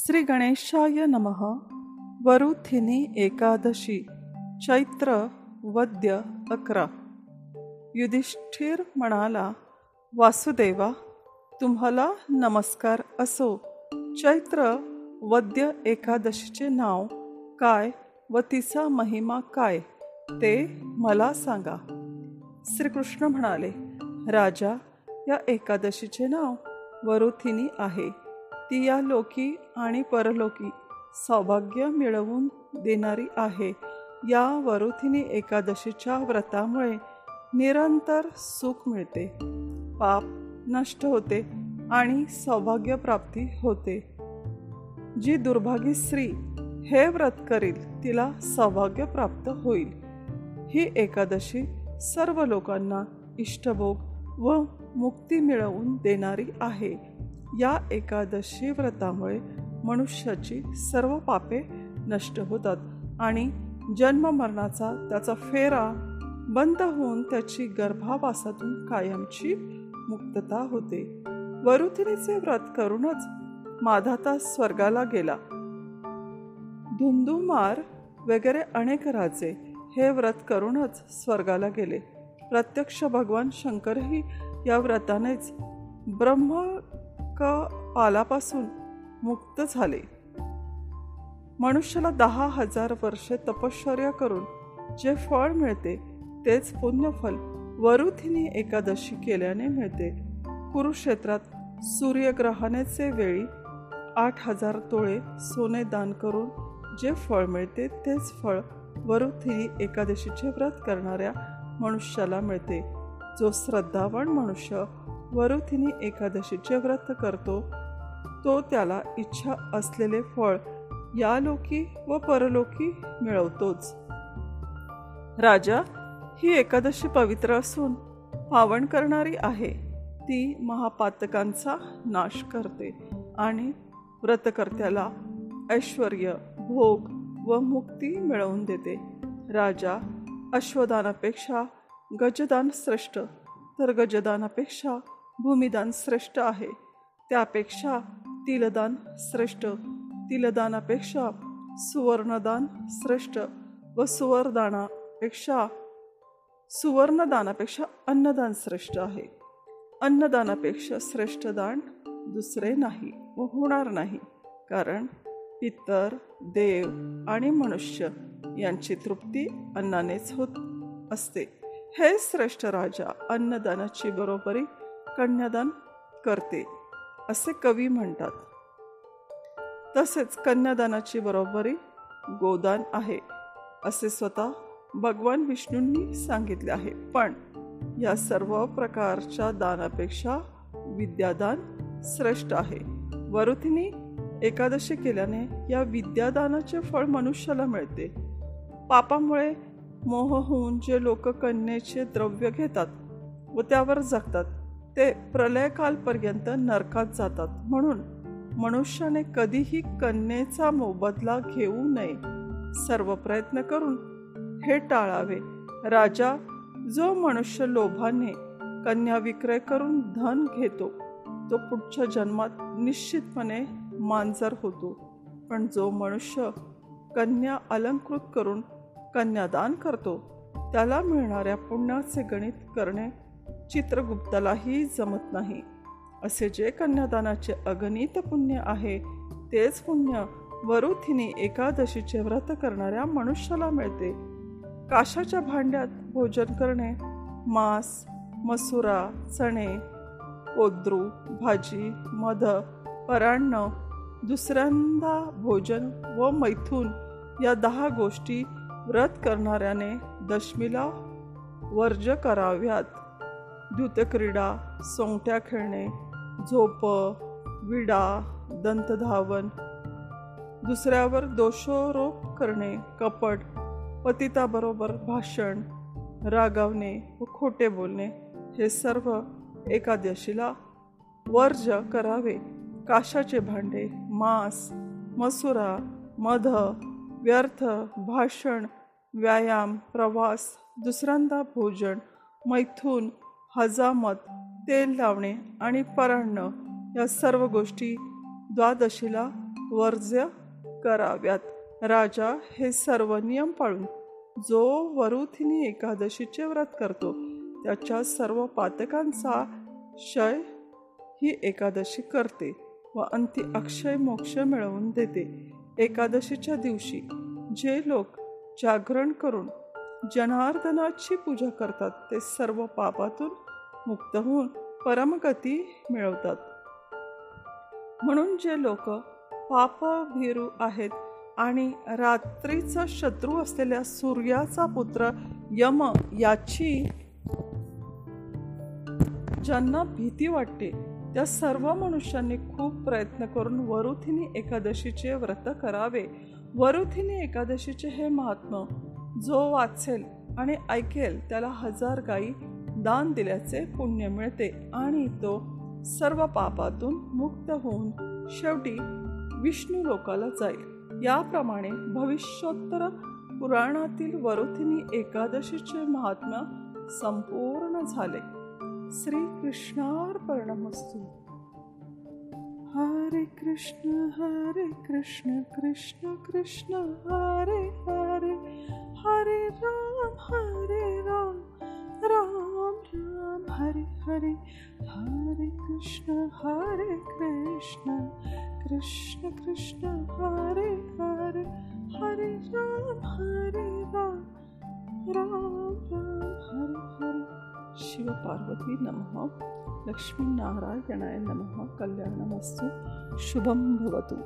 श्री गणेशाय नमः. वरुथिनी एकादशी चैत्र वद्य अकरा. युधिष्ठिर म्हणाला वासुदेवा तुम्हाला नमस्कार असो. चैत्र वद्य एकादशीचे नाव काय व तिचा महिमा काय ते मला सांगा. श्रीकृष्ण म्हणाले राजा या एकादशीचे नाव वरुथिनी आहे. ती या लोकी आणि परलोकी सौभाग्य मिळवून देणारी आहे. या वरुथिनी एकादशीच्या व्रतामुळे निरंतर सुख मिळते पाप नष्ट होते आणि सौभाग्य प्राप्ती होते. जी दुर्भागी स्त्री हे व्रत करील तिला सौभाग्य प्राप्त होईल. ही एकादशी सर्व लोकांना इष्टभोग व मुक्ती मिळवून देणारी आहे. या एकादशी व्रतामुळे मनुष्याची सर्व पापे नष्ट होतात आणि जन्म मरणाचा त्याचा फेरा बंद होऊन त्याची गर्भावासातून कायमची मुक्तता होते. वरुथिनीचे व्रत करूनच माधाता स्वर्गाला गेला. धुंदुमार वगैरे अनेक राजे हे व्रत करूनच स्वर्गाला गेले. प्रत्यक्ष भगवान शंकरही या व्रतानेच ब्रह्म क पालापासून मुक्त झाले. मनुष्याला दहा हजार वर्षे तपश्चर्या करून जे फळ मिळते तेच पुण्यफल वरुथिनी एकादशी केल्याने मिळते. कुरुक्षेत्रात सूर्यग्रहणाचे वेळी आठ हजार तोळे सोने दान करून जे फळ मिळते तेच फळ वरुथिनी एकादशीचे व्रत करणाऱ्या मनुष्याला मिळते. जो श्रद्धावान मनुष्य वरुथिनी एकादशीचे व्रत करतो. तो त्याला इच्छा असलेले फळ या लोकी व परलोकी मिळवतोच. राजा ही एकादशी पवित्र असून पावन करणारी आहे. ती महापातकांचा नाश करते आणि व्रतकर्त्याला ऐश्वर भोग व मुक्ती मिळवून देते. राजा अश्वदानापेक्षा गजदान श्रेष्ठ तर गजदानापेक्षा भूमिदान श्रेष्ठ आहे. त्यापेक्षा तिलदान श्रेष्ठ. तिलदानापेक्षा सुवर्णदान श्रेष्ठ व सुवर्दानापेक्षा सुवर्णदानापेक्षा अन्नदान श्रेष्ठ आहे. अन्नदानापेक्षा श्रेष्ठ दान दुसरे नाही व होणार नाही कारण पितर देव आणि मनुष्य यांची तृप्ती अन्नानेच होत असते. हे श्रेष्ठ राजा अन्नदानाची बरोबरी कन्यादान करते असे कवी म्हणतात. तसेच कन्यादानाची बरोबरी गोदान आहे असे स्वतः भगवान विष्णूंनी सांगितले आहे. पण या सर्व प्रकारच्या दानापेक्षा विद्यादान श्रेष्ठ आहे. वरुथिनी एकादशी केल्याने या विद्यादानाचे फळ मनुष्याला मिळते. पापामुळे मोह होऊन जे लोक कन्येचे द्रव्य घेतात व त्यावर जगतात ते प्रलयकालपर्यंत नरकात जातात. म्हणून मनुष्याने कधीही कन्येचा मोबदला घेऊ नये. सर्व प्रयत्न करून हे टाळावे. राजा जो मनुष्य लोभाने कन्या विक्रय करून धन घेतो तो पुढच्या जन्मात निश्चितपणे मांजर होतो. पण जो मनुष्य कन्या अलंकृत करून कन्यादान करतो त्याला मिळणाऱ्या पुण्याचे गणित करणे चित्रगुप्तालाही जमत नाही. असे जे कन्यादानाचे अगणित पुण्य आहे तेच पुण्य वरुथिनी एकादशीचे व्रत करणाऱ्या मनुष्याला मिळते. काशाच्या भांड्यात भोजन करणे मांस मसुरा चणे कोद्रू भाजी मध परान्न दुसऱ्यांदा भोजन व मैथून या दहा गोष्टी व्रत करणाऱ्याने दशमीला वर्ज कराव्यात. द्युतक्रीडा सोंगट्या खेळणे झोप विडा दंतधावन. दुसऱ्यावर दोषारोप करणे कपट पतिताबरोबर भाषण रागावणे व खोटे बोलणे हे सर्व एकादशीला वर्ज करावे. काशाचे भांडे मांस मसुरा मध व्यर्थ भाषण व्यायाम प्रवास दुसऱ्यांदा भोजन मैथून हजामत तेल लावणे आणि पराणणं या सर्व गोष्टी द्वादशीला वर्ज्य कराव्यात. राजा हे सर्व नियम पाळून जो वरुथिनी एकादशीचे व्रत करतो त्याच्या सर्व पातकांचा क्षय ही एकादशी करते व अंती अक्षय मोक्ष मिळवून देते. एकादशीच्या दिवशी जे लोक जागरण करून जनार्दनाची पूजा करतात ते सर्व पापातून मुक्त होऊन परमगती मिळवतात. म्हणून जे लोक पापभीरू आहेत आणि रात्रीचा शत्रू असलेल्या सूर्याचा पुत्र यम याची ज्यांना भीती वाटते त्या सर्व मनुष्यांनी खूप प्रयत्न करून वरुथिनी एकादशीचे व्रत करावे. वरुथिनी एकादशीचे हे महात्म जो वाचेल आणि ऐकेल त्याला हजार गायी दान दिल्याचे पुण्य मिळते आणि तो सर्व पापातून मुक्त होऊन शेवटी विष्णू लोकाला जाईल. याप्रमाणे भविष्योत्तर पुराणातील वरुथिनी एकादशीचे महात्म्य संपूर्ण झाले. श्री कृष्णार्पणमस्तु हरे कृष्ण हरे कृष्ण कृष्ण कृष्ण हरे हरे हरे राम. हरे हरे कृष्ण हरे कृष्ण कृष्ण कृष्ण हरे हरे हरे राम हरे राम राम राम हरे हरे। शिवपार्वती नमः लक्ष्मीनारायणाय नमः कल्याणमस्तु शुभं भवतु।